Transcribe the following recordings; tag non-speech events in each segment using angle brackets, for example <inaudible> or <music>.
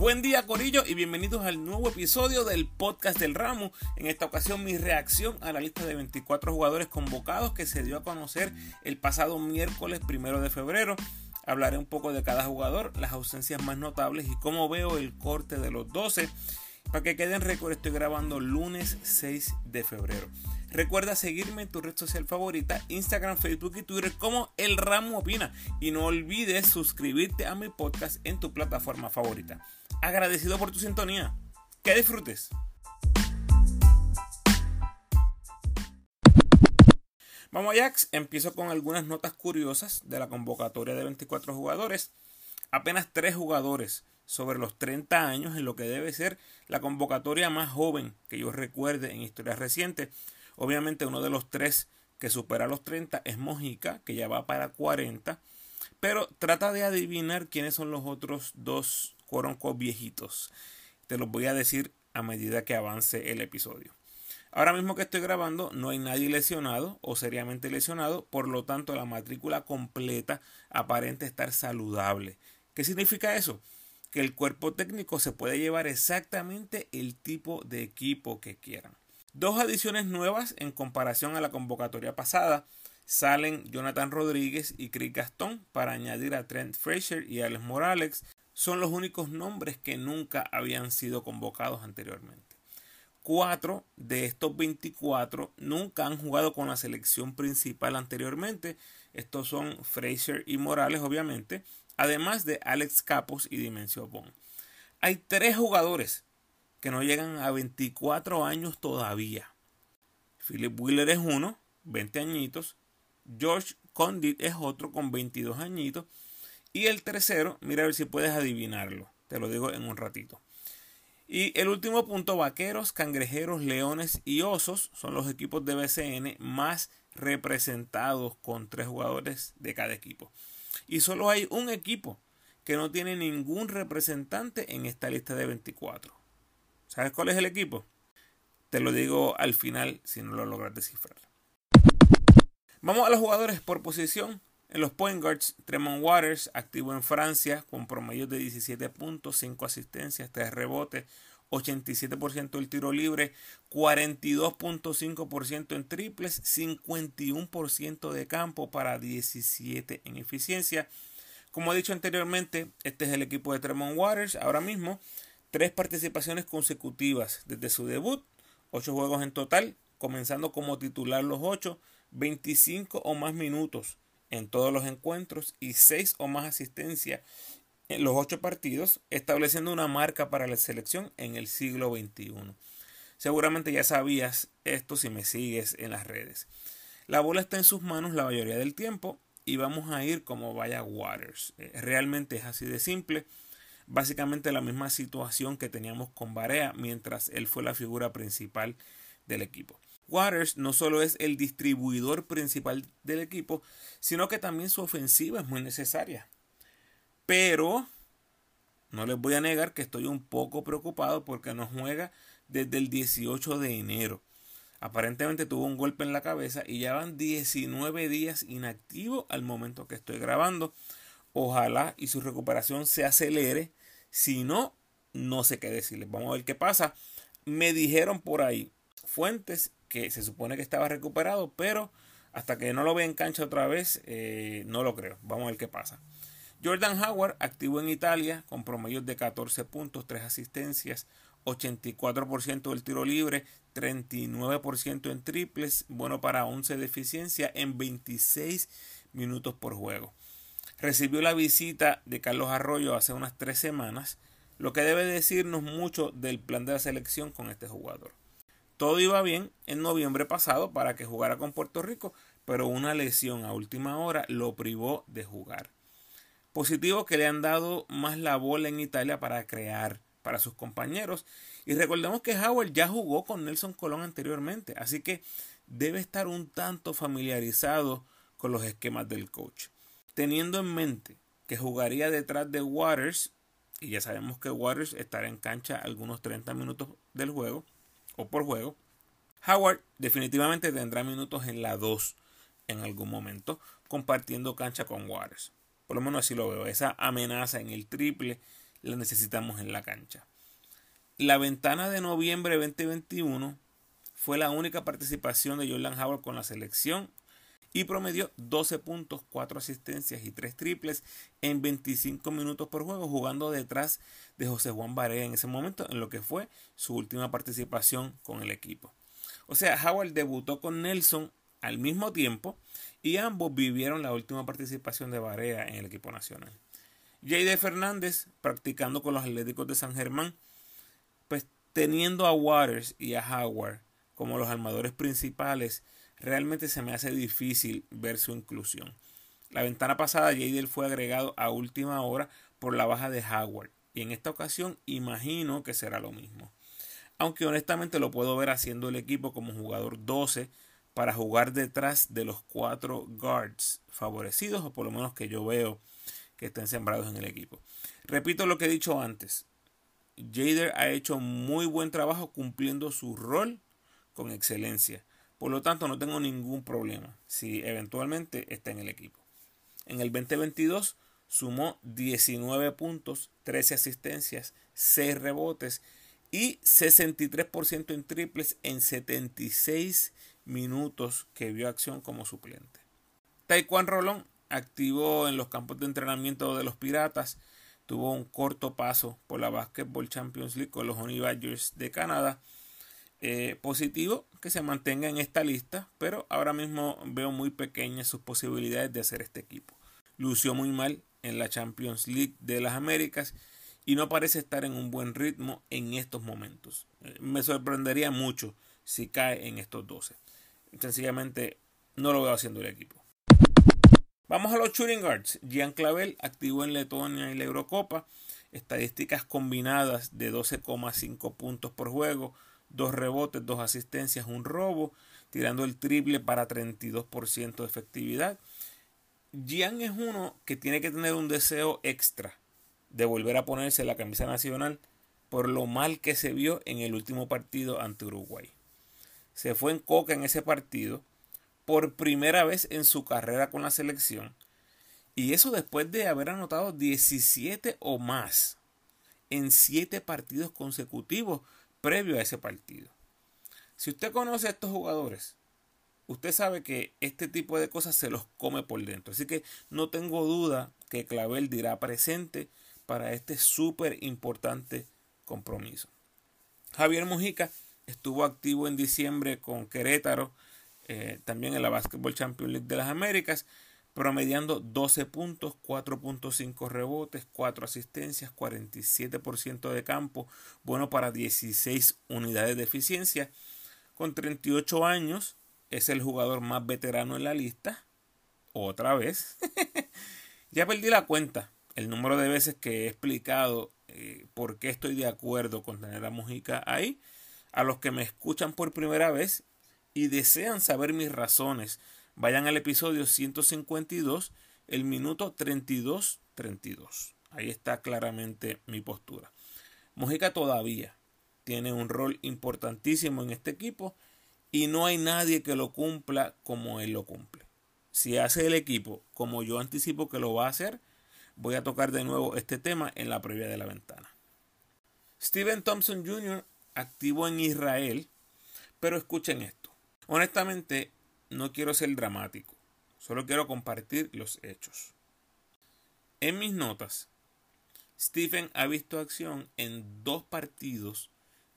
Buen día Corillo y bienvenidos al nuevo episodio del podcast del Ramo. En esta ocasión mi reacción a la lista de 24 jugadores convocados que se dio a conocer el pasado miércoles primero de febrero. Hablaré un poco de cada jugador, las ausencias más notables y cómo veo el corte de los 12. Para que queden récord estoy grabando lunes 6 de febrero. Recuerda seguirme en tu red social favorita, Instagram, Facebook y Twitter como El Ramo Opina. Y no olvides suscribirte a mi podcast en tu plataforma favorita. Agradecido por tu sintonía. Que disfrutes. Vamos Ajax, empiezo con algunas notas curiosas de la convocatoria de 24 jugadores. Apenas 3 jugadores sobre los 30 años en lo que debe ser la convocatoria más joven que yo recuerde en historia reciente. Obviamente uno de los tres que supera los 30 es Mojica, que ya va para 40. Pero trata de adivinar quiénes son los otros dos coroncos viejitos. Te los voy a decir a medida que avance el episodio. Ahora mismo que estoy grabando no hay nadie lesionado o seriamente lesionado, por lo tanto la matrícula completa aparente estar saludable. ¿Qué significa eso? Que el cuerpo técnico se puede llevar exactamente el tipo de equipo que quieran. Dos adiciones nuevas en comparación a la convocatoria pasada. Salen Jonathan Rodríguez y Chris Gastón para añadir a Trent Fraser y Alex Morales. Son los únicos nombres que nunca habían sido convocados anteriormente. Cuatro de estos 24 nunca han jugado con la selección principal anteriormente. Estos son Fraser y Morales, obviamente, además de Alex Capos y Dimensio Bond. Hay tres jugadores que no llegan a 24 años todavía. Philip Wheeler es uno, 20 añitos. George Condit es otro con 22 añitos. Y el tercero, mira a ver si puedes adivinarlo. Te lo digo en un ratito. Y el último punto, vaqueros, cangrejeros, leones y osos son los equipos de BCN más representados con tres jugadores de cada equipo. Y solo hay un equipo que no tiene ningún representante en esta lista de 24. ¿Sabes cuál es el equipo? Te lo digo al final si no lo logras descifrar. Vamos a los jugadores por posición. En los point guards, Tremont Waters, activo en Francia, con promedio de 17 puntos, 5 asistencias, 3 rebotes, 87% del tiro libre, 42.5% en triples, 51% de campo para 17 en eficiencia. Como he dicho anteriormente, este es el equipo de Tremont Waters ahora mismo tres participaciones consecutivas desde su debut, ocho juegos en total, comenzando como titular los ocho, 25 o más minutos en todos los encuentros y seis o más asistencias en los ocho partidos, estableciendo una marca para la selección en el siglo XXI. Seguramente ya sabías esto si me sigues en las redes. La bola está en sus manos la mayoría del tiempo y vamos a ir como vaya Waters. Eh, realmente es así de simple básicamente la misma situación que teníamos con Barea mientras él fue la figura principal del equipo. Waters no solo es el distribuidor principal del equipo, sino que también su ofensiva es muy necesaria. Pero no les voy a negar que estoy un poco preocupado porque no juega desde el 18 de enero. Aparentemente tuvo un golpe en la cabeza y ya van 19 días inactivo al momento que estoy grabando. Ojalá y su recuperación se acelere si no, no sé qué decirles. Vamos a ver qué pasa. Me dijeron por ahí fuentes que se supone que estaba recuperado, pero hasta que no lo vea en cancha otra vez, eh, no lo creo. Vamos a ver qué pasa. Jordan Howard, activo en Italia, con promedios de 14 puntos, 3 asistencias, 84% del tiro libre, 39% en triples, bueno para 11 de eficiencia en 26 minutos por juego recibió la visita de Carlos Arroyo hace unas tres semanas, lo que debe decirnos mucho del plan de la selección con este jugador. Todo iba bien en noviembre pasado para que jugara con Puerto Rico, pero una lesión a última hora lo privó de jugar. Positivo que le han dado más la bola en Italia para crear para sus compañeros. Y recordemos que Howard ya jugó con Nelson Colón anteriormente, así que debe estar un tanto familiarizado con los esquemas del coach. Teniendo en mente que jugaría detrás de Waters, y ya sabemos que Waters estará en cancha algunos 30 minutos del juego por juego, Howard definitivamente tendrá minutos en la 2 en algún momento, compartiendo cancha con Waters. Por lo menos así lo veo. Esa amenaza en el triple la necesitamos en la cancha. La ventana de noviembre 2021 fue la única participación de Jordan Howard con la selección y promedió 12 puntos, 4 asistencias y 3 triples en 25 minutos por juego, jugando detrás de José Juan Barea en ese momento, en lo que fue su última participación con el equipo. O sea, Howard debutó con Nelson al mismo tiempo y ambos vivieron la última participación de Barea en el equipo nacional. J.D. Fernández, practicando con los Atléticos de San Germán, pues teniendo a Waters y a Howard como los armadores principales, realmente se me hace difícil ver su inclusión. La ventana pasada, J.D. fue agregado a última hora por la baja de Howard, y en esta ocasión imagino que será lo mismo. Aunque honestamente lo puedo ver haciendo el equipo como jugador 12 para jugar detrás de los cuatro guards favorecidos, o por lo menos que yo veo que estén sembrados en el equipo. Repito lo que he dicho antes. Jader ha hecho muy buen trabajo cumpliendo su rol con excelencia. Por lo tanto, no tengo ningún problema si eventualmente está en el equipo. En el 2022 sumó 19 puntos, 13 asistencias, 6 rebotes y 63% en triples en 76 minutos que vio acción como suplente. Taekwondo Rolón activo en los campos de entrenamiento de los Piratas. Tuvo un corto paso por la Basketball Champions League con los Honey Badgers de Canadá. Eh, positivo que se mantenga en esta lista, pero ahora mismo veo muy pequeñas sus posibilidades de hacer este equipo. Lució muy mal en la Champions League de las Américas y no parece estar en un buen ritmo en estos momentos. Eh, me sorprendería mucho si cae en estos 12. Sencillamente no lo veo haciendo el equipo. Vamos a los shooting guards. Jean Clavel activo en Letonia y la Eurocopa. Estadísticas combinadas de 12,5 puntos por juego, dos rebotes, dos asistencias, un robo, tirando el triple para 32% de efectividad. Gian es uno que tiene que tener un deseo extra de volver a ponerse la camisa nacional por lo mal que se vio en el último partido ante Uruguay. Se fue en coca en ese partido por primera vez en su carrera con la selección. Y eso después de haber anotado 17 o más en 7 partidos consecutivos previo a ese partido. Si usted conoce a estos jugadores, usted sabe que este tipo de cosas se los come por dentro. Así que no tengo duda que Clavel dirá presente para este súper importante compromiso. Javier Mujica estuvo activo en diciembre con Querétaro eh, también en la Basketball Champions League de las Américas, promediando 12 puntos, 4.5 rebotes, 4 asistencias, 47% de campo, bueno para 16 unidades de eficiencia. Con 38 años, es el jugador más veterano en la lista. Otra vez. <laughs> ya perdí la cuenta, el número de veces que he explicado eh, por qué estoy de acuerdo con tener a Mujica ahí. A los que me escuchan por primera vez, y desean saber mis razones, vayan al episodio 152, el minuto 32-32. Ahí está claramente mi postura. Mojica todavía tiene un rol importantísimo en este equipo y no hay nadie que lo cumpla como él lo cumple. Si hace el equipo como yo anticipo que lo va a hacer, voy a tocar de nuevo este tema en la previa de la ventana. Steven Thompson Jr. activo en Israel, pero escuchen esto. Honestamente, no quiero ser dramático, solo quiero compartir los hechos. En mis notas, Stephen ha visto acción en dos partidos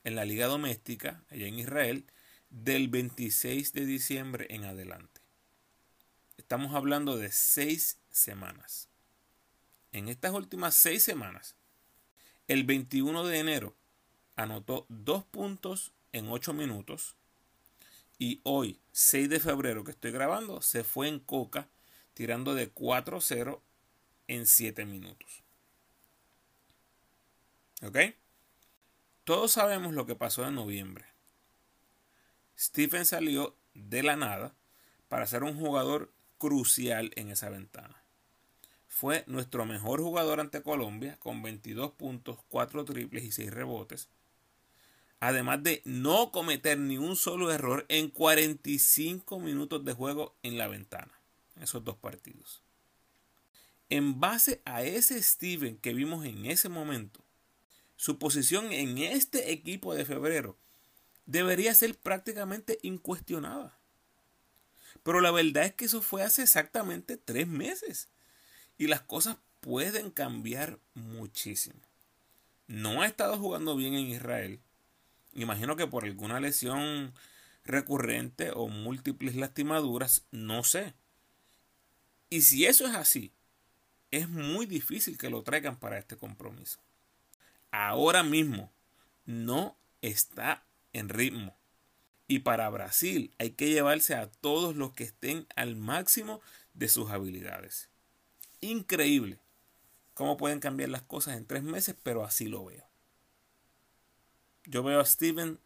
en la liga doméstica, allá en Israel, del 26 de diciembre en adelante. Estamos hablando de seis semanas. En estas últimas seis semanas, el 21 de enero anotó dos puntos en ocho minutos, y hoy, 6 de febrero que estoy grabando, se fue en coca tirando de 4-0 en 7 minutos. ¿Ok? Todos sabemos lo que pasó en noviembre. Stephen salió de la nada para ser un jugador crucial en esa ventana. Fue nuestro mejor jugador ante Colombia con 22 puntos, 4 triples y 6 rebotes además de no cometer ni un solo error en 45 minutos de juego en la ventana, esos dos partidos. en base a ese Steven que vimos en ese momento, su posición en este equipo de febrero debería ser prácticamente incuestionada. Pero la verdad es que eso fue hace exactamente tres meses. Y las cosas pueden cambiar muchísimo. No ha estado jugando bien en Israel. Imagino que por alguna lesión recurrente o múltiples lastimaduras, no sé. Y si eso es así, es muy difícil que lo traigan para este compromiso. Ahora mismo no está en ritmo. Y para Brasil hay que llevarse a todos los que estén al máximo de sus habilidades. Increíble cómo pueden cambiar las cosas en tres meses, pero así lo veo. Yo veo a Steven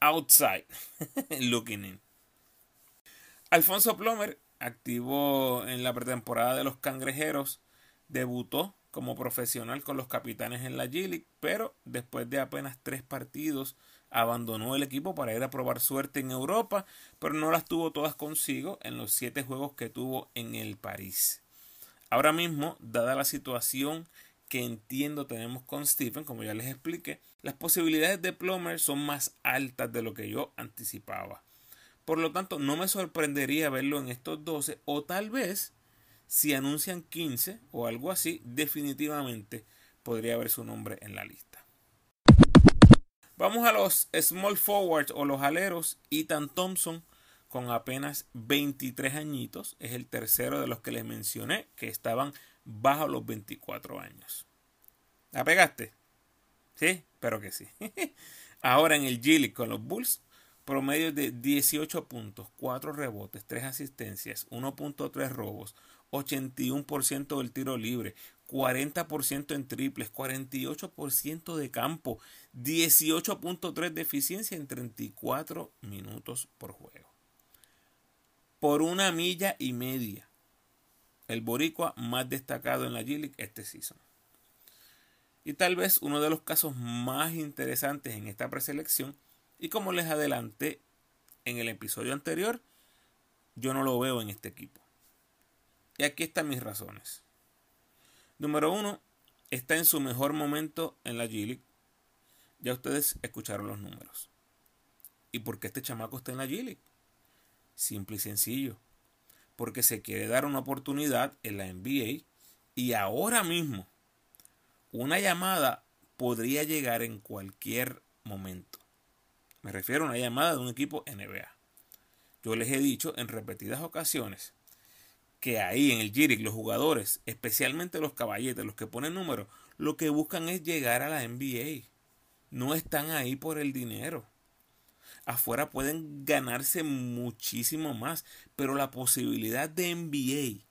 outside, <laughs> looking in. Alfonso Plomer activo en la pretemporada de los Cangrejeros, debutó como profesional con los capitanes en la G-League, pero después de apenas tres partidos abandonó el equipo para ir a probar suerte en Europa, pero no las tuvo todas consigo en los siete juegos que tuvo en el París. Ahora mismo, dada la situación que entiendo tenemos con Stephen, como ya les expliqué, las posibilidades de Plummer son más altas de lo que yo anticipaba. Por lo tanto, no me sorprendería verlo en estos 12 o tal vez si anuncian 15 o algo así, definitivamente podría haber su nombre en la lista. Vamos a los small forwards o los aleros. Ethan Thompson con apenas 23 añitos es el tercero de los que les mencioné que estaban bajo los 24 años. ¿La pegaste? Sí, pero que sí. <laughs> Ahora en el G con los Bulls promedio de 18 puntos, 4 rebotes, 3 asistencias, 1.3 robos, 81% del tiro libre, 40% en triples, 48% de campo, 18.3 de eficiencia en 34 minutos por juego. Por una milla y media. El boricua más destacado en la G-League este season. Y tal vez uno de los casos más interesantes en esta preselección y como les adelanté en el episodio anterior, yo no lo veo en este equipo. Y aquí están mis razones. Número uno, está en su mejor momento en la G League. Ya ustedes escucharon los números. ¿Y por qué este chamaco está en la G League? Simple y sencillo. Porque se quiere dar una oportunidad en la NBA y ahora mismo una llamada podría llegar en cualquier momento. Me refiero a una llamada de un equipo NBA. Yo les he dicho en repetidas ocasiones que ahí en el Jirik los jugadores, especialmente los caballetes, los que ponen números, lo que buscan es llegar a la NBA. No están ahí por el dinero. Afuera pueden ganarse muchísimo más, pero la posibilidad de NBA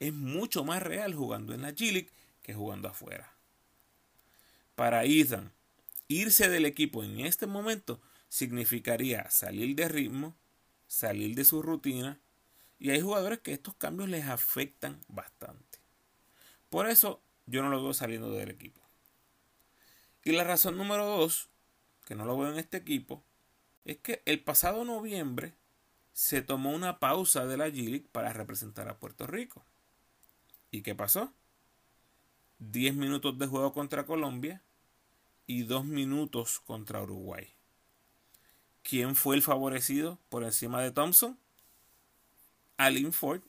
es mucho más real jugando en la G que jugando afuera. Para Ethan, irse del equipo en este momento significaría salir de ritmo, salir de su rutina, y hay jugadores que estos cambios les afectan bastante. Por eso yo no lo veo saliendo del equipo. Y la razón número dos, que no lo veo en este equipo, es que el pasado noviembre se tomó una pausa de la G para representar a Puerto Rico. ¿Y qué pasó? 10 minutos de juego contra Colombia y 2 minutos contra Uruguay. ¿Quién fue el favorecido por encima de Thompson? Alin Ford,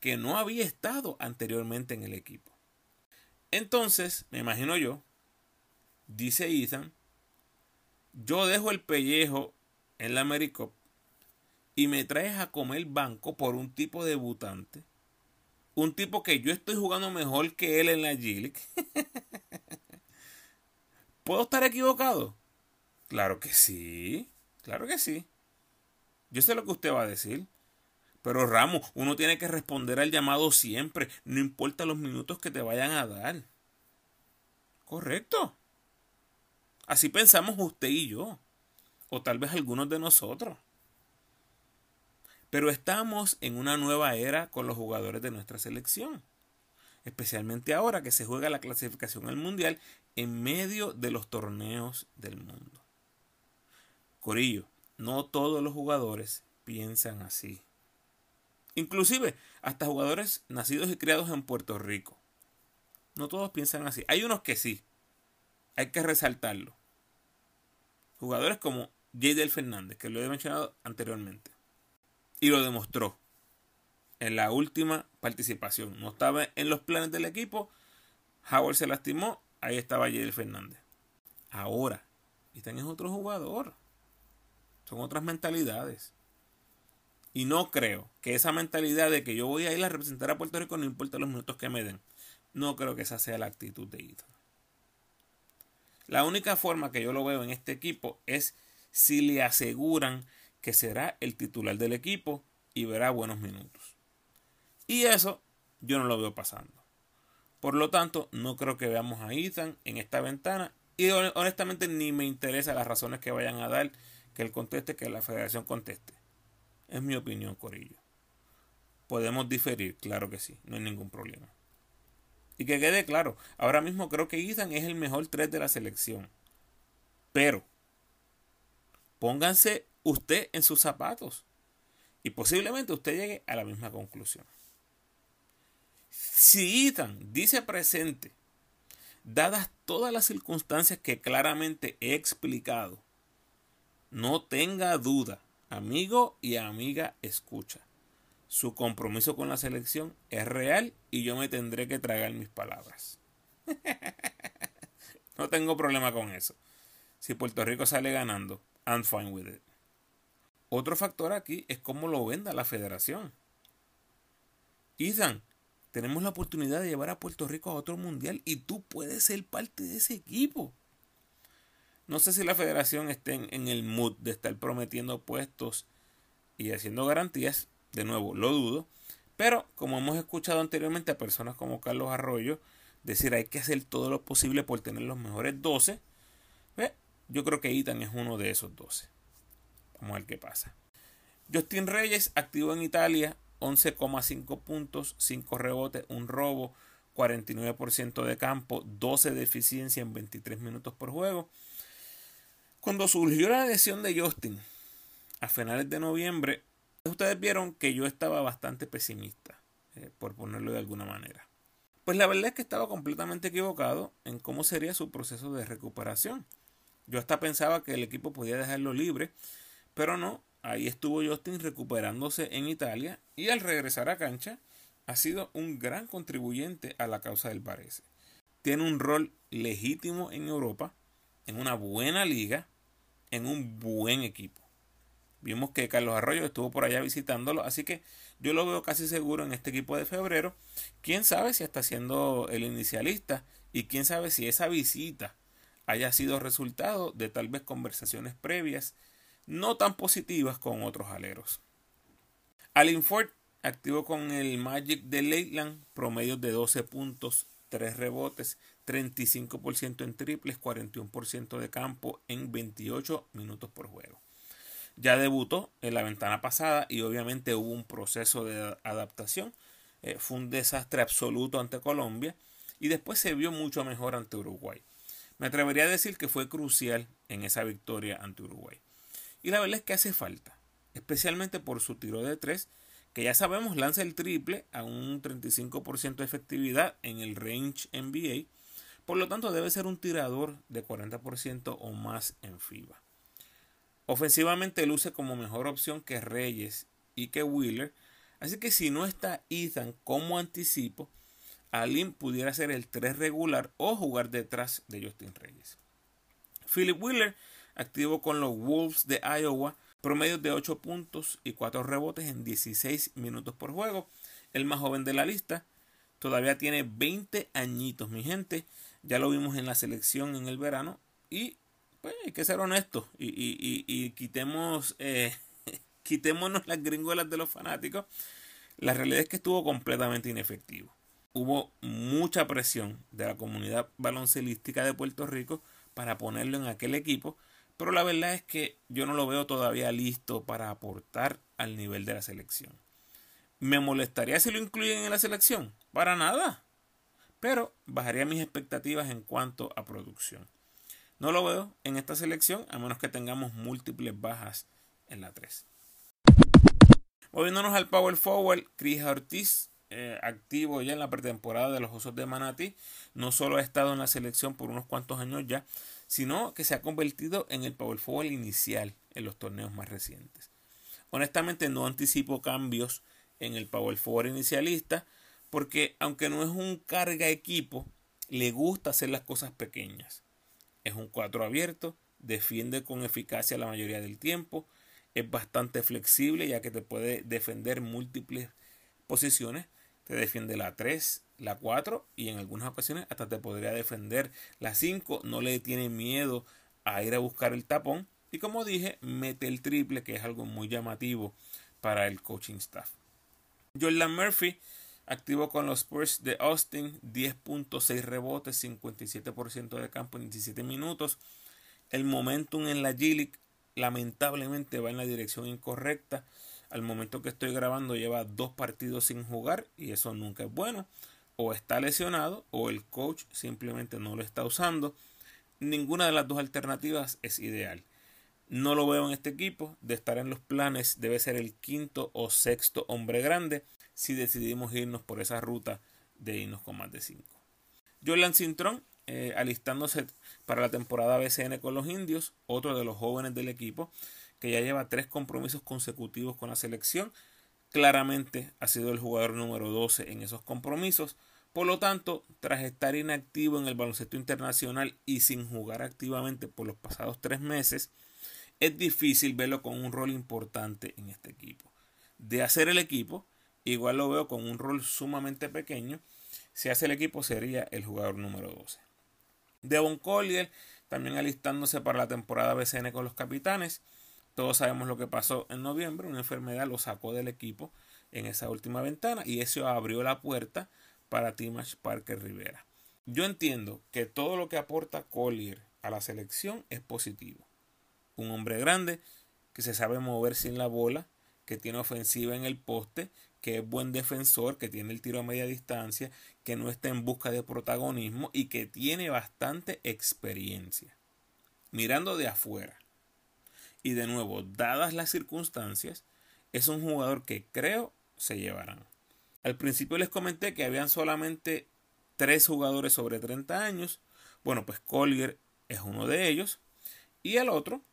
que no había estado anteriormente en el equipo. Entonces, me imagino yo, dice Ethan, yo dejo el pellejo en la Americop y me traes a comer banco por un tipo debutante. Un tipo que yo estoy jugando mejor que él en la G <laughs> ¿Puedo estar equivocado? Claro que sí. Claro que sí. Yo sé lo que usted va a decir. Pero Ramos, uno tiene que responder al llamado siempre, no importa los minutos que te vayan a dar. Correcto. Así pensamos usted y yo. O tal vez algunos de nosotros. Pero estamos en una nueva era con los jugadores de nuestra selección. Especialmente ahora que se juega la clasificación al mundial en medio de los torneos del mundo. Corillo, no todos los jugadores piensan así. Inclusive hasta jugadores nacidos y criados en Puerto Rico. No todos piensan así. Hay unos que sí. Hay que resaltarlo. Jugadores como Jadel Fernández, que lo he mencionado anteriormente. Y lo demostró en la última participación. No estaba en los planes del equipo. Howard se lastimó. Ahí estaba Jadel Fernández. Ahora, Ethan es otro jugador. Son otras mentalidades. Y no creo que esa mentalidad de que yo voy a ir a representar a Puerto Rico no importa los minutos que me den. No creo que esa sea la actitud de Ethan. La única forma que yo lo veo en este equipo es si le aseguran que será el titular del equipo y verá buenos minutos. Y eso yo no lo veo pasando. Por lo tanto, no creo que veamos a Ethan en esta ventana. Y honestamente ni me interesa las razones que vayan a dar, que él conteste, que la federación conteste. Es mi opinión, Corillo. Podemos diferir, claro que sí, no hay ningún problema. Y que quede claro, ahora mismo creo que Ethan es el mejor 3 de la selección. Pero, pónganse usted en sus zapatos. Y posiblemente usted llegue a la misma conclusión. Si Ethan dice presente, dadas todas las circunstancias que claramente he explicado, no tenga duda, amigo y amiga escucha. Su compromiso con la selección es real y yo me tendré que tragar mis palabras. <laughs> no tengo problema con eso. Si Puerto Rico sale ganando, I'm fine with it. Otro factor aquí es cómo lo venda la federación. Ethan, tenemos la oportunidad de llevar a Puerto Rico a otro mundial y tú puedes ser parte de ese equipo. No sé si la federación esté en, el mood de estar prometiendo puestos y haciendo garantías. De nuevo, lo dudo. Pero como hemos escuchado anteriormente a personas como Carlos Arroyo decir hay que hacer todo lo posible por tener los mejores 12, yo creo que Ethan es uno de esos 12. Vamos a ver qué pasa. Justin Reyes activo en Italia 11,5 puntos, 5 rebotes, un robo, 49% de campo, 12 de eficiencia en 23 minutos por juego. Cuando surgió la lesión de Justin a finales de noviembre, ustedes vieron que yo estaba bastante pesimista, eh, por ponerlo de alguna manera. Pues la verdad es que estaba completamente equivocado en cómo sería su proceso de recuperación. Yo hasta pensaba que el equipo podía dejarlo libre, pero no, Ahí estuvo Justin recuperándose en Italia y al regresar a cancha ha sido un gran contribuyente a la causa del Varese. Tiene un rol legítimo en Europa, en una buena liga, en un buen equipo. Vimos que Carlos Arroyo estuvo por allá visitándolo, así que yo lo veo casi seguro en este equipo de febrero. Quién sabe si está siendo el inicialista y quién sabe si esa visita haya sido resultado de tal vez conversaciones previas no tan positivas con otros aleros. Alin Ford activo con el Magic de Leyland, promedio de 12 puntos, 3 rebotes, 35% en triples, 41% de campo en 28 minutos por juego. Ya debutó en la ventana pasada y obviamente hubo un proceso de adaptación. Eh, fue un desastre absoluto ante Colombia y después se vio mucho mejor ante Uruguay. Me atrevería a decir que fue crucial en esa victoria ante Uruguay. Y la verdad es que hace falta, especialmente por su tiro de 3, que ya sabemos lanza el triple a un 35% de efectividad en el range NBA. Por lo tanto, debe ser un tirador de 40% o más en FIBA. Ofensivamente luce como mejor opción que Reyes y que Wheeler. Así que si no está Ethan como anticipo, Alin pudiera ser el 3 regular o jugar detrás de Justin Reyes. Philip Wheeler activo con los Wolves de Iowa, promedio de 8 puntos y 4 rebotes en 16 minutos por juego. El más joven de la lista, todavía tiene 20 añitos, mi gente. Ya lo vimos en la selección en el verano y pues hay que ser honestos y, quitemos, eh, <laughs> quitémonos las gringolas de los fanáticos. La realidad es que estuvo completamente inefectivo. Hubo mucha presión de la comunidad baloncelística de Puerto Rico para ponerlo en aquel equipo pero la verdad es que yo no lo veo todavía listo para aportar al nivel de la selección. ¿Me molestaría si lo incluyen en la selección? Para nada. Pero bajaría mis expectativas en cuanto a producción. No lo veo en esta selección a menos que tengamos múltiples bajas en la 3. Moviéndonos al Power Forward, Chris Ortiz, eh, activo ya en la pretemporada de los Osos de Manatí, no solo ha estado en la selección por unos cuantos años ya, sino que se ha convertido en el Power Forward inicial en los torneos más recientes. Honestamente no anticipo cambios en el Power Forward inicialista, porque aunque no es un carga equipo, le gusta hacer las cosas pequeñas. Es un 4 abierto, defiende con eficacia la mayoría del tiempo, es bastante flexible ya que te puede defender múltiples posiciones, te defiende la 3, la 4 y en algunas ocasiones hasta te podría defender la 5, no le tiene miedo a ir a buscar el tapón y como dije, mete el triple que es algo muy llamativo para el coaching staff. Jordan Murphy activo con los Spurs de Austin, 10.6 rebotes, 57% de campo en 17 minutos. El momentum en la G lamentablemente va en la dirección incorrecta. Al momento que estoy grabando lleva dos partidos sin jugar y eso nunca es bueno. O está lesionado o el coach simplemente no lo está usando. Ninguna de las dos alternativas es ideal. No lo veo en este equipo. De estar en los planes debe ser el quinto o sexto hombre grande si decidimos irnos por esa ruta de irnos con más de 5. Jordan Cintrón, eh, alistándose para la temporada BCN con los indios, otro de los jóvenes del equipo, que ya lleva tres compromisos consecutivos con la selección. Claramente ha sido el jugador número 12 en esos compromisos. Por lo tanto, tras estar inactivo en el baloncesto internacional y sin jugar activamente por los pasados tres meses, es difícil verlo con un rol importante en este equipo. De hacer el equipo, igual lo veo con un rol sumamente pequeño. Si hace el equipo sería el jugador número 12. Devon Collier también alistándose para la temporada BCN con los capitanes. Todos sabemos lo que pasó en noviembre. Una enfermedad lo sacó del equipo en esa última ventana y eso abrió la puerta para Timash Parker Rivera. Yo entiendo que todo lo que aporta Collier a la selección es positivo. Un hombre grande que se sabe mover sin la bola, que tiene ofensiva en el poste, que es buen defensor, que tiene el tiro a media distancia, que no está en busca de protagonismo y que tiene bastante experiencia. Mirando de afuera. Y de nuevo, dadas las circunstancias, es un jugador que creo se llevarán. Al principio les comenté que habían solamente tres jugadores sobre 30 años. Bueno, pues Collier es uno de ellos. Y el otro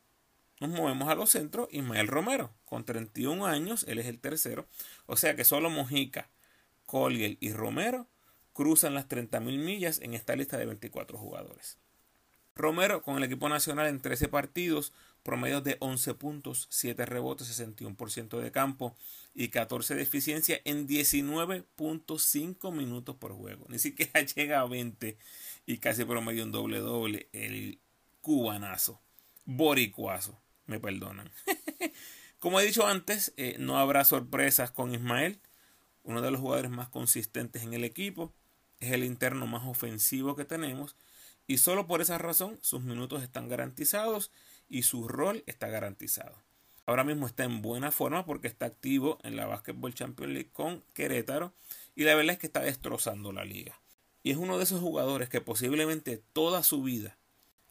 nos movemos a los centros. Ismael Romero, con 31 años, él es el tercero. O sea que solo Mojica, Collier y Romero cruzan las 30.000 millas en esta lista de 24 jugadores. Romero con el equipo nacional en 13 partidos, promedio de 11 puntos, 7 rebotes, 61% de campo y 14 de eficiencia en 19.5 minutos por juego. Ni siquiera <laughs> llega a 20 y casi promedio un doble doble el cubanazo, boricuazo me perdonan. <laughs> Como he dicho antes, eh, no habrá sorpresas con Ismael, uno de los jugadores más consistentes en el equipo, es el interno más ofensivo que tenemos y solo por esa razón sus minutos están garantizados y su rol está garantizado. Ahora mismo está en buena forma porque está activo en la Basketball Champions League con Querétaro y la verdad es que está destrozando la liga. Y es uno de esos jugadores que posiblemente toda su vida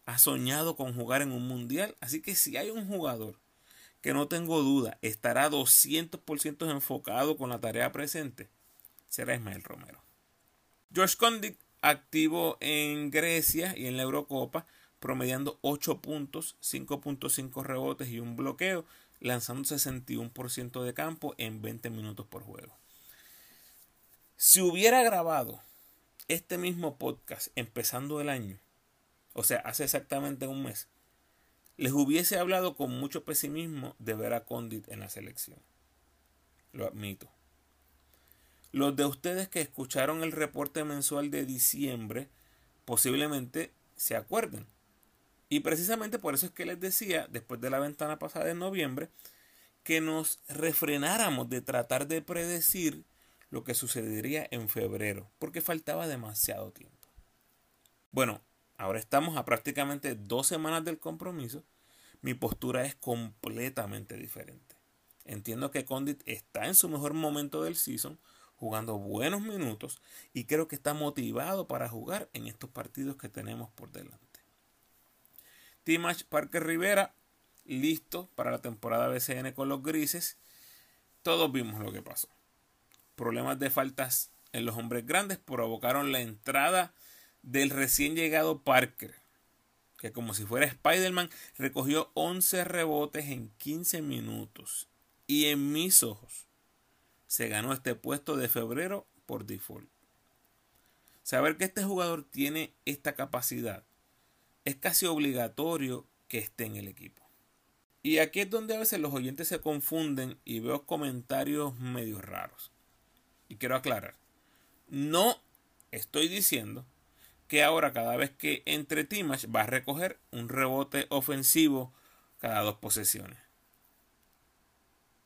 ha soñado con jugar en un mundial. Así que si hay un jugador que no tengo duda estará 200% enfocado con la tarea presente, será Ismael Romero. George Condit, activo en Grecia y en la Eurocopa, promediando 8 puntos, 5.5 rebotes y un bloqueo, lanzando 61% de campo en 20 minutos por juego. Si hubiera grabado este mismo podcast empezando el año, o sea, hace exactamente un mes, les hubiese hablado con mucho pesimismo de ver a Condit en la selección. Lo admito. Los de ustedes que escucharon el reporte mensual de diciembre posiblemente se acuerden. Y precisamente por eso es que les decía, después de la ventana pasada de noviembre, que nos refrenáramos de tratar de predecir lo que sucedería en febrero, porque faltaba demasiado tiempo. Bueno, Ahora estamos a prácticamente dos semanas del compromiso. Mi postura es completamente diferente. Entiendo que Condit está en su mejor momento del season, jugando buenos minutos y creo que está motivado para jugar en estos partidos que tenemos por delante. Timash Parker Rivera, listo para la temporada BCN con los grises. Todos vimos lo que pasó. Problemas de faltas en los hombres grandes provocaron la entrada del recién llegado Parker, que como si fuera Spider-Man recogió 11 rebotes en 15 minutos. Y en mis ojos se ganó este puesto de febrero por default. Saber que este jugador tiene esta capacidad es casi obligatorio que esté en el equipo. Y aquí es donde a veces los oyentes se confunden y veo comentarios medio raros. Y quiero aclarar, no estoy diciendo que ahora cada vez que entre Timash va a recoger un rebote ofensivo cada dos posesiones.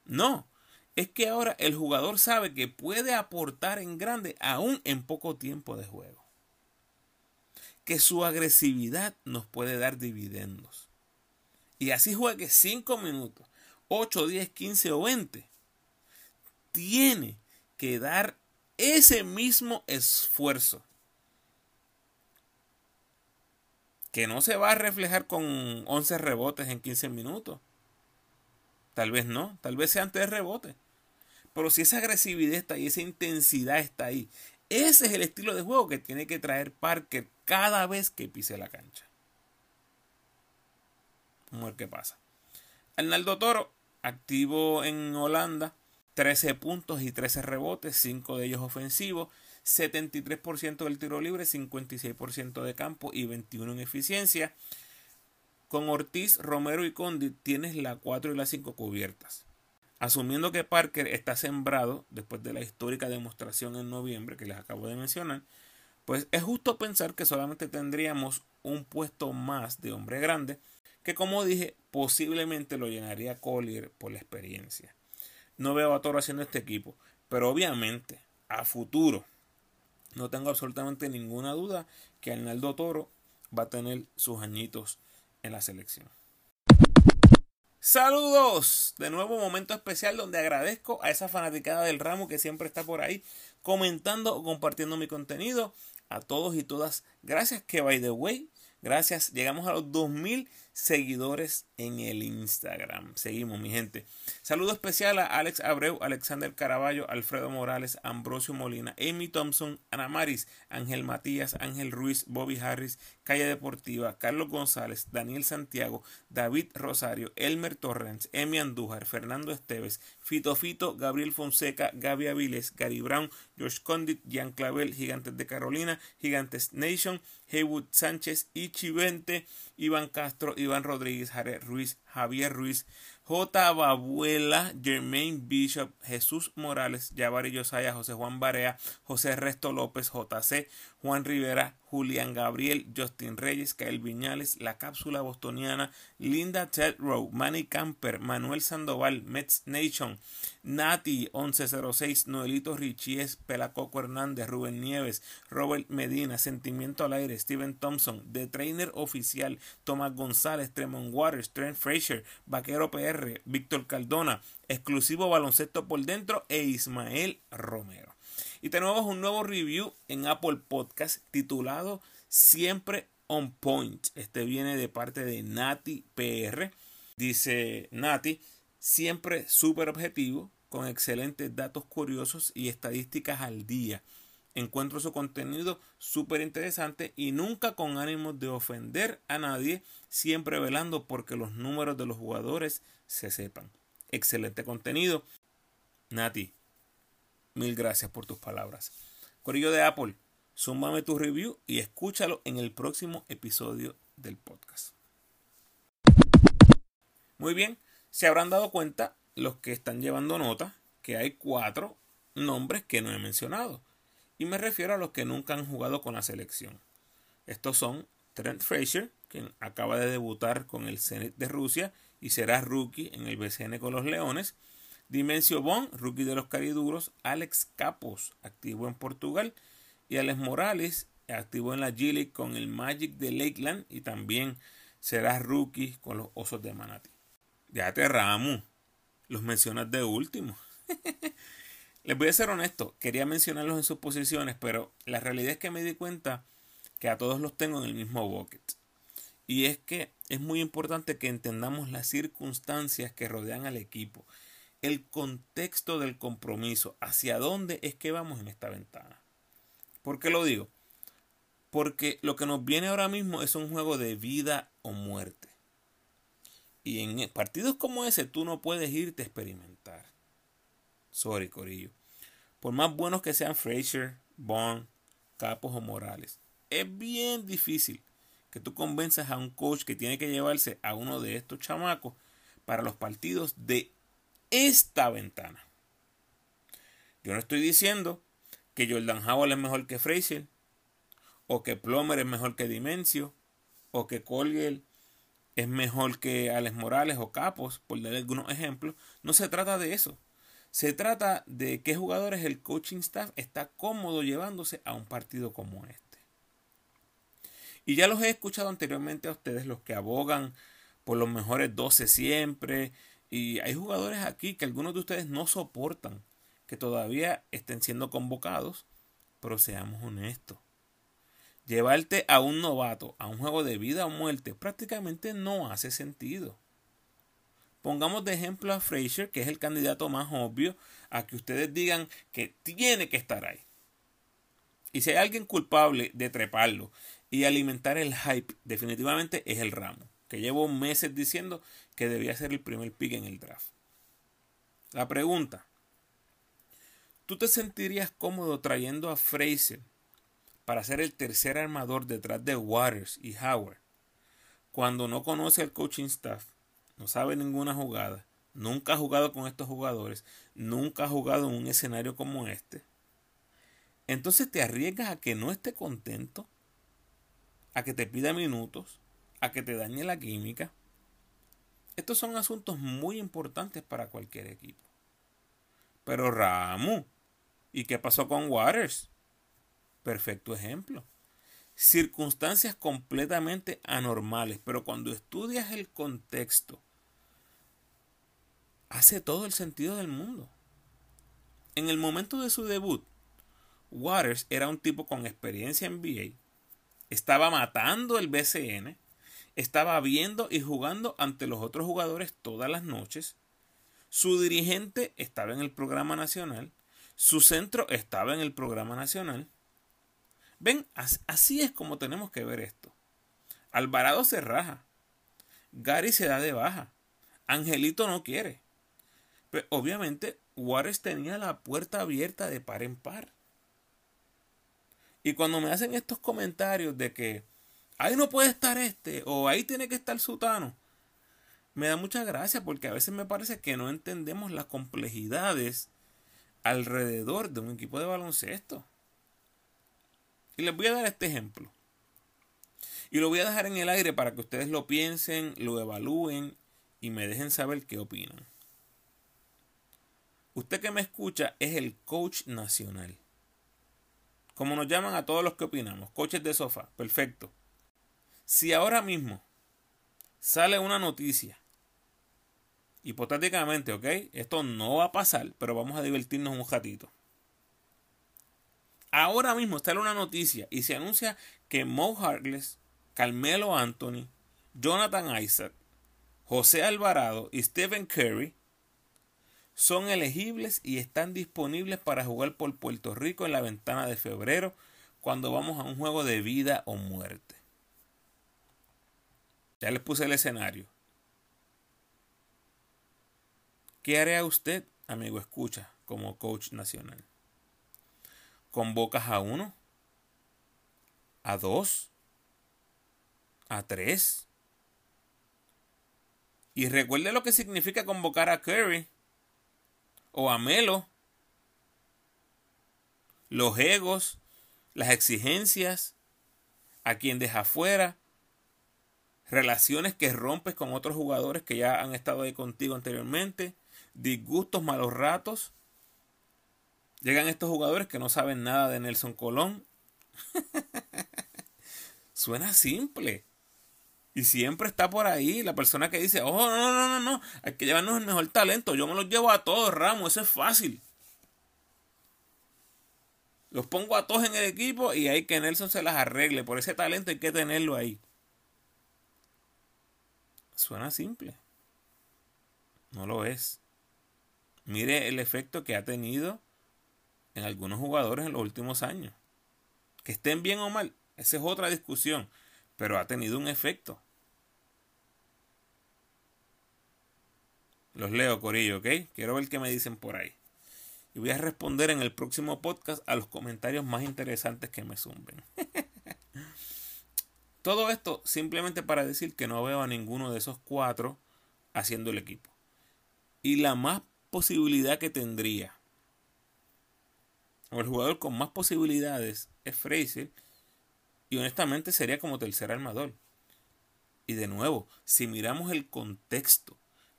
No, es que ahora el jugador sabe que puede aportar en grande aún en poco tiempo de juego. Que su agresividad nos puede dar dividendos. Y así juegue 5 minutos, 8, 10, 15 o 20. Tiene que dar ese mismo esfuerzo. Que no se va a reflejar con 11 rebotes en 15 minutos. Tal vez no, tal vez sean 3 rebotes. Pero si esa agresividad está ahí, esa intensidad está ahí, ese es el estilo de juego que tiene que traer Parker cada vez que pise la cancha. Vamos a ver qué pasa. Arnaldo Toro, activo en Holanda, 13 puntos y 13 rebotes, 5 de ellos ofensivos, 73% del tiro libre, 56% de campo y 21 en eficiencia. Con Ortiz, Romero y Condi tienes la 4 y la 5 cubiertas. Asumiendo que Parker está sembrado después de la histórica demostración en noviembre que les acabo de mencionar, pues es justo pensar que solamente tendríamos un puesto más de hombre grande, que como dije, posiblemente lo llenaría Collier por la experiencia. No veo a Toro haciendo este equipo, pero obviamente a futuro no tengo absolutamente ninguna duda que Arnaldo Toro va a tener sus añitos en la selección. Saludos, de nuevo momento especial donde agradezco a esa fanaticada del ramo que siempre está por ahí comentando o compartiendo mi contenido. A todos y todas, gracias que by the way, gracias, llegamos a los 2000 seguidores en el Instagram. Seguimos, mi gente. Saludo especial a Alex Abreu, Alexander Caraballo, Alfredo Morales, Ambrosio Molina, Amy Thompson, Ana Maris, Ángel Matías, Ángel Ruiz, Bobby Harris, Calle Deportiva, Carlos González, Daniel Santiago, David Rosario, Elmer Torrens, Emi Andújar, Fernando Esteves, Fito Fito, Gabriel Fonseca, Gaby Aviles, Gary Brown, George Condit, Jan Clavel, Gigantes de Carolina, Gigantes Nation, Haywood Sánchez, Ichi Vente, Iván Castro, Iván Rodríguez, Jared Ruiz, Javier Ruiz, J. Babuela, Jermaine Bishop, Jesús Morales, Yavari Yosaya, José Juan Barea, José Resto López, JC, Juan Rivera, Julián Gabriel, Justin Reyes, Kael Viñales, La Cápsula Bostoniana, Linda Ted Rowe, Manny Camper, Manuel Sandoval, Mets Nation, Nati 1106, Noelito Richies, Pelacoco Hernández, Rubén Nieves, Robert Medina, Sentimiento al Aire, Steven Thompson, The Trainer Oficial, Tomás González, Tremont Waters, Trent Fraser, Vaquero PR, Víctor Caldona, exclusivo baloncesto por dentro e Ismael Romero. Y tenemos un nuevo review en Apple Podcast titulado Siempre on Point. Este viene de parte de Nati PR. Dice Nati, siempre súper objetivo, con excelentes datos curiosos y estadísticas al día. Encuentro su contenido súper interesante y nunca con ánimo de ofender a nadie, siempre velando porque los números de los jugadores se sepan. Excelente contenido. Nati, mil gracias por tus palabras. Corillo de Apple, súmame tu review y escúchalo en el próximo episodio del podcast. Muy bien, se habrán dado cuenta los que están llevando nota que hay cuatro nombres que no he mencionado y me refiero a los que nunca han jugado con la selección. Estos son Trent Frazier, quien acaba de debutar con el Zenit de Rusia y será rookie en el BCN con los Leones. Dimensio Bon, rookie de los Cariduros. Alex Capos, activo en Portugal. Y Alex Morales, activo en la G con el Magic de Lakeland y también será rookie con los Osos de Manati. Ya te ramo. Los mencionas de último. <laughs> Les voy a ser honesto, quería mencionarlos en sus posiciones, pero la realidad es que me di cuenta que a todos los tengo en el mismo bucket. Y es que es muy importante que entendamos las circunstancias que rodean al equipo. El contexto del compromiso, hacia dónde es que vamos en esta ventana. ¿Por qué lo digo? Porque lo que nos viene ahora mismo es un juego de vida o muerte. Y en partidos como ese tú no puedes irte a experimentar. Sorry, Corillo. Por más buenos que sean Fraser, Bond, Capos o Morales, es bien difícil que tú convenzas a un coach que tiene que llevarse a uno de estos chamacos para los partidos de esta ventana. Yo no estoy diciendo que Jordan Howell es mejor que Frazier, o que Plomer es mejor que Dimensio, o que Collier es mejor que Alex Morales o Capos, por dar algunos ejemplos. No se trata de eso. Se trata de qué jugadores el coaching staff está cómodo llevándose a un partido como este. Y ya los he escuchado anteriormente a ustedes, los que abogan por los mejores 12 siempre. Y hay jugadores aquí que algunos de ustedes no soportan que todavía estén siendo convocados. Pero seamos honestos. Llevarte a un novato a un juego de vida o muerte prácticamente no hace sentido. Pongamos de ejemplo a Frazier, que es el candidato más obvio a que ustedes digan que tiene que estar ahí. Y si hay alguien culpable de treparlo y alimentar el hype definitivamente es el ramo, que llevo meses diciendo que debía ser el primer pick en el draft. La pregunta, ¿tú te sentirías cómodo trayendo a Fraser para ser el tercer armador detrás de Waters y Howard cuando no conoce al coaching staff, no sabe ninguna jugada, nunca ha jugado con estos jugadores, nunca ha jugado en un escenario como este? Entonces te arriesgas a que no esté contento a que te pida minutos, a que te dañe la química. Estos son asuntos muy importantes para cualquier equipo. Pero Ramu, ¿y qué pasó con Waters? Perfecto ejemplo. Circunstancias completamente anormales, pero cuando estudias el contexto, hace todo el sentido del mundo. En el momento de su debut, Waters era un tipo con experiencia en NBA, estaba matando el BCN, estaba viendo y jugando ante los otros jugadores todas las noches, su dirigente estaba en el programa nacional, su centro estaba en el programa nacional. Ven, así es como tenemos que ver esto. Alvarado se raja, Gary se da de baja, Angelito no quiere. Pero obviamente Juárez tenía la puerta abierta de par en par. Y cuando me hacen estos comentarios de que ahí no puede estar este o ahí tiene que estar Sutano, me da mucha gracia porque a veces me parece que no entendemos las complejidades alrededor de un equipo de baloncesto. Y les voy a dar este ejemplo. Y lo voy a dejar en el aire para que ustedes lo piensen, lo evalúen y me dejen saber qué opinan. Usted que me escucha es el coach nacional. Como nos llaman a todos los que opinamos, coches de sofá, perfecto. Si ahora mismo sale una noticia, hipotéticamente, ¿ok? Esto no va a pasar, pero vamos a divertirnos un ratito. Ahora mismo sale una noticia y se anuncia que Mo Harkless, Carmelo Anthony, Jonathan Isaac, José Alvarado y Stephen Curry son elegibles y están disponibles para jugar por Puerto Rico en la ventana de febrero cuando vamos a un juego de vida o muerte. Ya les puse el escenario. ¿Qué haría usted, amigo escucha, como coach nacional? ¿Convocas a uno? ¿A dos? ¿A tres? Y recuerde lo que significa convocar a Curry o a Melo. Los egos, las exigencias, a quien deja fuera, relaciones que rompes con otros jugadores que ya han estado ahí contigo anteriormente, disgustos, malos ratos. Llegan estos jugadores que no saben nada de Nelson Colón. <laughs> Suena simple. Y siempre está por ahí la persona que dice, oh, no, no, no, no, hay que llevarnos el mejor talento. Yo me los llevo a todos, Ramos, eso es fácil. Los pongo a todos en el equipo y hay que Nelson se las arregle. Por ese talento hay que tenerlo ahí. Suena simple. No lo es. Mire el efecto que ha tenido en algunos jugadores en los últimos años. Que estén bien o mal, esa es otra discusión, pero ha tenido un efecto. Los leo, Corillo, ¿ok? Quiero ver qué me dicen por ahí. Y voy a responder en el próximo podcast a los comentarios más interesantes que me zumben. <laughs> Todo esto simplemente para decir que no veo a ninguno de esos cuatro haciendo el equipo. Y la más posibilidad que tendría, o el jugador con más posibilidades, es Fraser. Y honestamente sería como tercer armador. Y de nuevo, si miramos el contexto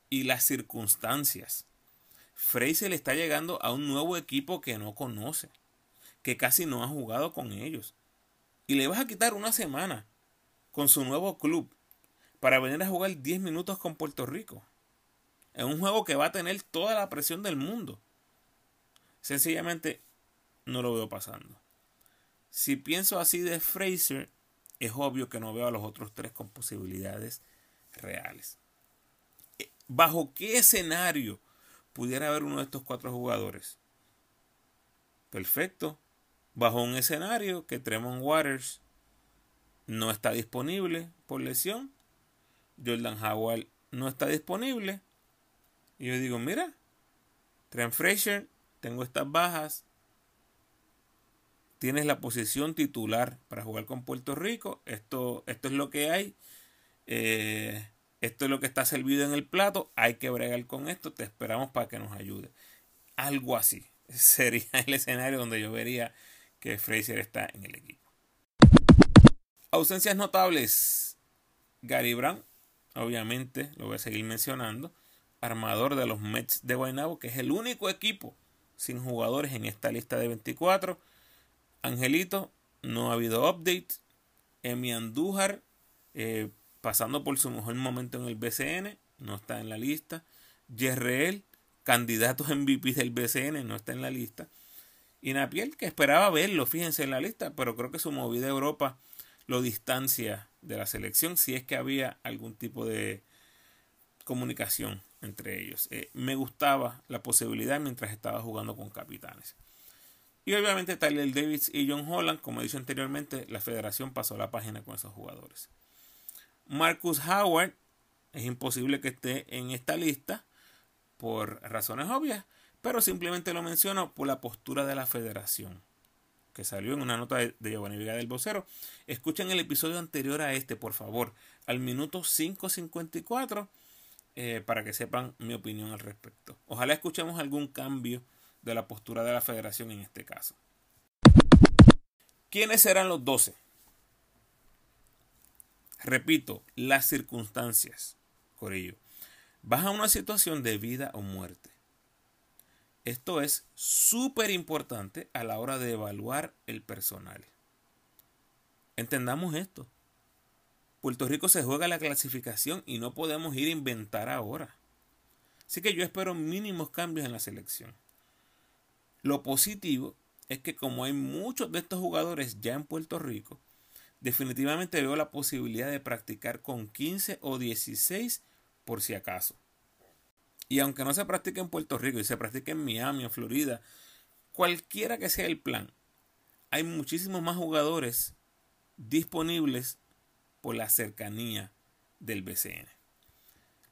y las circunstancias, Fraser está llegando a un nuevo equipo que no conoce, que casi no ha jugado con ellos. Y le vas a quitar una semana con su nuevo club para venir a jugar 10 minutos con Puerto Rico. Es un juego que va a tener toda la presión del mundo. Sencillamente no lo veo pasando. Si pienso así de Fraser, es obvio que no veo a los otros tres con posibilidades reales. Eh, ¿Bajo qué escenario pudiera haber uno de estos cuatro jugadores. Perfecto. Bajo un escenario que Tremont Waters no está disponible por lesión. Jordan Howard no está disponible. Y yo digo, mira, Trent Fraser, tengo estas bajas. Tienes la posición titular para jugar con Puerto Rico. Esto, esto es lo que hay. Eh, esto es lo que está servido en el plato, hay que bregar con esto, te esperamos para que nos ayude. Algo así <laughs> sería el escenario donde yo vería que Fraser está en el equipo. Ausencias notables. Gary Brown, obviamente, lo voy a seguir mencionando, armador de los Mets de Guaynabo, que es el único equipo sin jugadores en esta lista de 24. Angelito, no ha habido update. Emi Andújar, eh, pasando por su mejor momento en el BCN, no está en la lista. Yerreel, candidato MVP del BCN, no está en la lista. Y Napiel, que esperaba verlo, fíjense en la lista, pero creo que su movida a Europa lo distancia de la selección, si es que había algún tipo de comunicación entre ellos. Eh, me gustaba la posibilidad mientras estaba jugando con capitanes. Y obviamente Tyler Davis y John Holland, como he dicho anteriormente, la federación pasó la página con esos jugadores. Marcus Howard es imposible que esté en esta lista por razones obvias, pero simplemente lo menciono por la postura de la federación, que salió en una nota de, Giovanni Vega del Vocero. Escuchen el episodio anterior a este, por favor, al minuto 5.54, eh, para que sepan mi opinión al respecto. Ojalá escuchemos algún cambio de la postura de la federación en este caso. ¿Quiénes serán los 12? Repito, las circunstancias, Corillo. Vas a una situación de vida o muerte. Esto es súper importante a la hora de evaluar el personal. Entendamos esto. Puerto Rico se juega la clasificación y no podemos ir a inventar ahora. Así que yo espero mínimos cambios en la selección. Lo positivo es que como hay muchos de estos jugadores ya en Puerto Rico, definitivamente veo la posibilidad de practicar con 15 o 16 por si acaso. Y aunque no se practique en Puerto Rico y se practique en Miami o Florida, cualquiera que sea el plan, hay muchísimos más jugadores disponibles por la cercanía del BCN.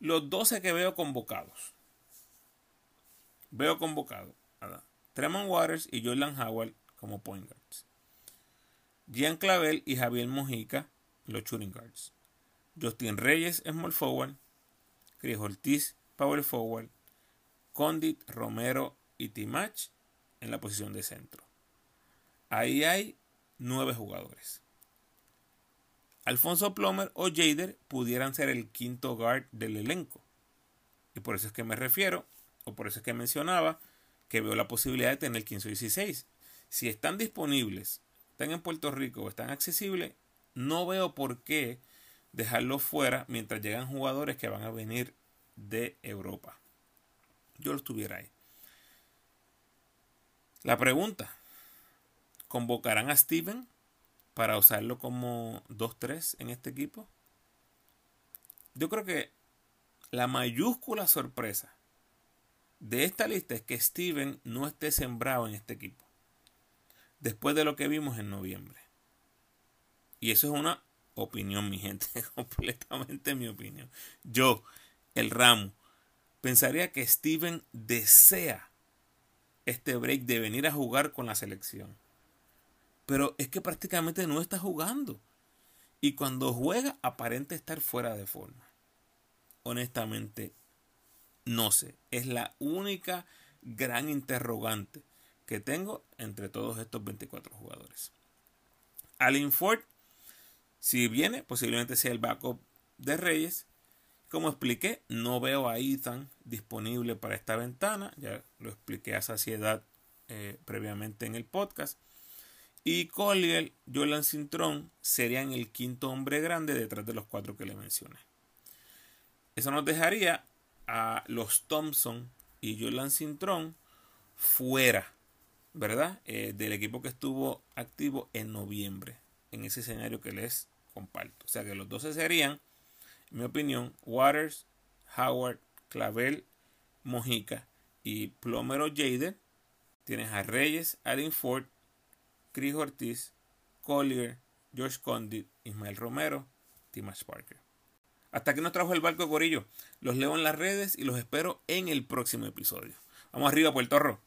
Los 12 que veo convocados. Veo convocados Tremont Waters y Jordan Howard como point guards. Gian Clavel y Javier Mojica, los shooting guards. Justin Reyes, small forward. Chris Ortiz, power forward. Condit, Romero y Timach en la posición de centro. Ahí hay nueve jugadores. Alfonso Plomer o Jader pudieran ser el quinto guard del elenco. Y por eso es que me refiero, o por eso es que mencionaba, que veo la posibilidad de tener 15 o 16. Si están disponibles están en Puerto Rico o están accesibles, no veo por qué dejarlos fuera mientras llegan jugadores que van a venir de Europa. Yo lo estuviera ahí. La pregunta, ¿convocarán a Steven para usarlo como 2-3 en este equipo? Yo creo que la mayúscula sorpresa de esta lista es que Steven no esté sembrado en este equipo. Después de lo que vimos en noviembre. Y eso es una opinión, mi gente. <laughs> Completamente mi opinión. Yo, el ramo, pensaría que Steven desea este break de venir a jugar con la selección. Pero es que prácticamente no está jugando. Y cuando juega aparenta estar fuera de forma. Honestamente, no sé. Es la única gran interrogante que tengo entre todos estos 24 jugadores. Alin Ford, si viene, posiblemente sea el backup de Reyes. Como expliqué, no veo a Ethan disponible para esta ventana. Ya lo expliqué a saciedad eh, previamente en el podcast. Y Collier, Jolan Cintrón serían el quinto hombre grande detrás de los cuatro que le mencioné. Eso nos dejaría a los Thompson y Jolan Cintrón fuera, ¿verdad? Eh, del equipo que estuvo activo en noviembre, en ese escenario que les comparto. O sea que los 12 serían, en mi opinión, Waters, Howard, Clavel, Mojica y Plomero Jader. Tienes a Reyes, Allen Ford, Chris Ortiz, Collier, George Condit, Ismael Romero, Timash Parker. Hasta que nos trajo el barco Corillo. Los leo en las redes y los espero en el próximo episodio. Vamos arriba, Puerto Rico.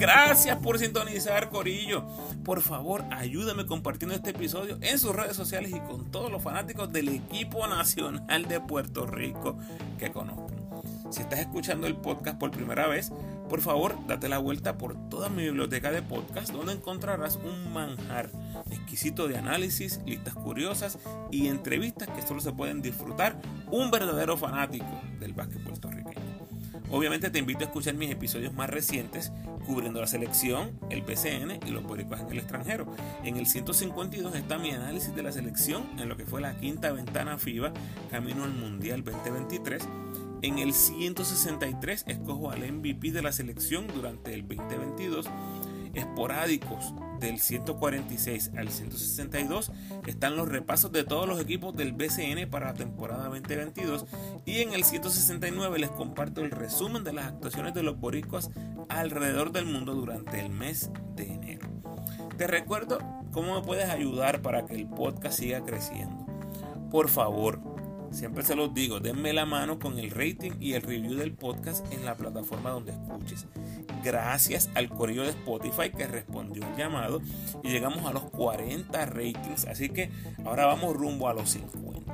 Gracias por sintonizar, Corillo. Por favor, ayúdame compartiendo este episodio en sus redes sociales y con todos los fanáticos del equipo nacional de Puerto Rico que conozcan. Si estás escuchando el podcast por primera vez, por favor, date la vuelta por toda mi biblioteca de podcast donde encontrarás un manjar exquisito de análisis, listas curiosas y entrevistas que solo se pueden disfrutar un verdadero fanático del básquet puertorriqueño. Obviamente te invito a escuchar mis episodios más recientes cubriendo la selección, el PCN y los boricuas en el extranjero. En el 152 está mi análisis de la selección en lo que fue la quinta ventana FIBA camino al Mundial 2023 en el 163 escojo al MVP de la selección durante el 2022. Esporádicos del 146 al 162 están los repasos de todos los equipos del BCN para la temporada 2022 y en el 169 les comparto el resumen de las actuaciones de los boricuas alrededor del mundo durante el mes de enero. Te recuerdo cómo me puedes ayudar para que el podcast siga creciendo. Por favor, Siempre se los digo, denme la mano con el rating y el review del podcast en la plataforma donde escuches. Gracias al correo de Spotify que respondió el llamado y llegamos a los 40 ratings. Así que ahora vamos rumbo a los 50.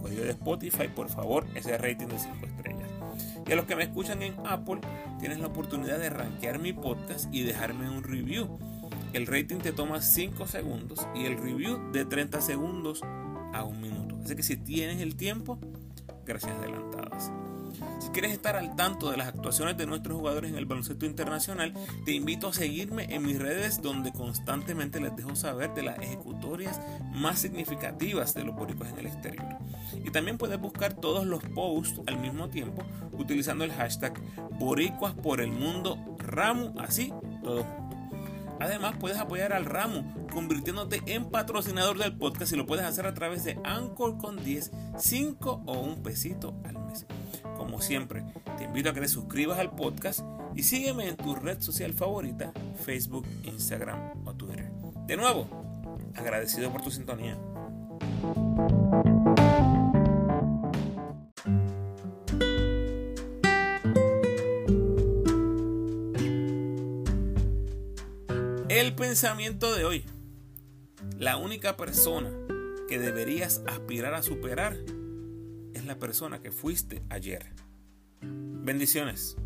Correo de Spotify, por favor, ese rating de 5 estrellas. Y a los que me escuchan en Apple, tienes la oportunidad de rankear mi podcast y dejarme un review. El rating te toma 5 segundos y el review de 30 segundos a un minuto. Así que si tienes el tiempo, gracias adelantadas. Si quieres estar al tanto de las actuaciones de nuestros jugadores en el baloncesto internacional, te invito a seguirme en mis redes donde constantemente les dejo saber de las ejecutorias más significativas de los boricuas en el exterior. Y también puedes buscar todos los posts al mismo tiempo utilizando el hashtag boricuas así todo Además, puedes apoyar al ramo convirtiéndote en patrocinador del podcast y lo puedes hacer a través de Anchor con 10, 5 o un pesito al mes. Como siempre, te invito a que te suscribas al podcast y sígueme en tu red social favorita, Facebook, Instagram o Twitter. De nuevo, agradecido por tu sintonía. El pensamiento de hoy. La única persona que deberías aspirar a superar es la persona que fuiste ayer. Bendiciones.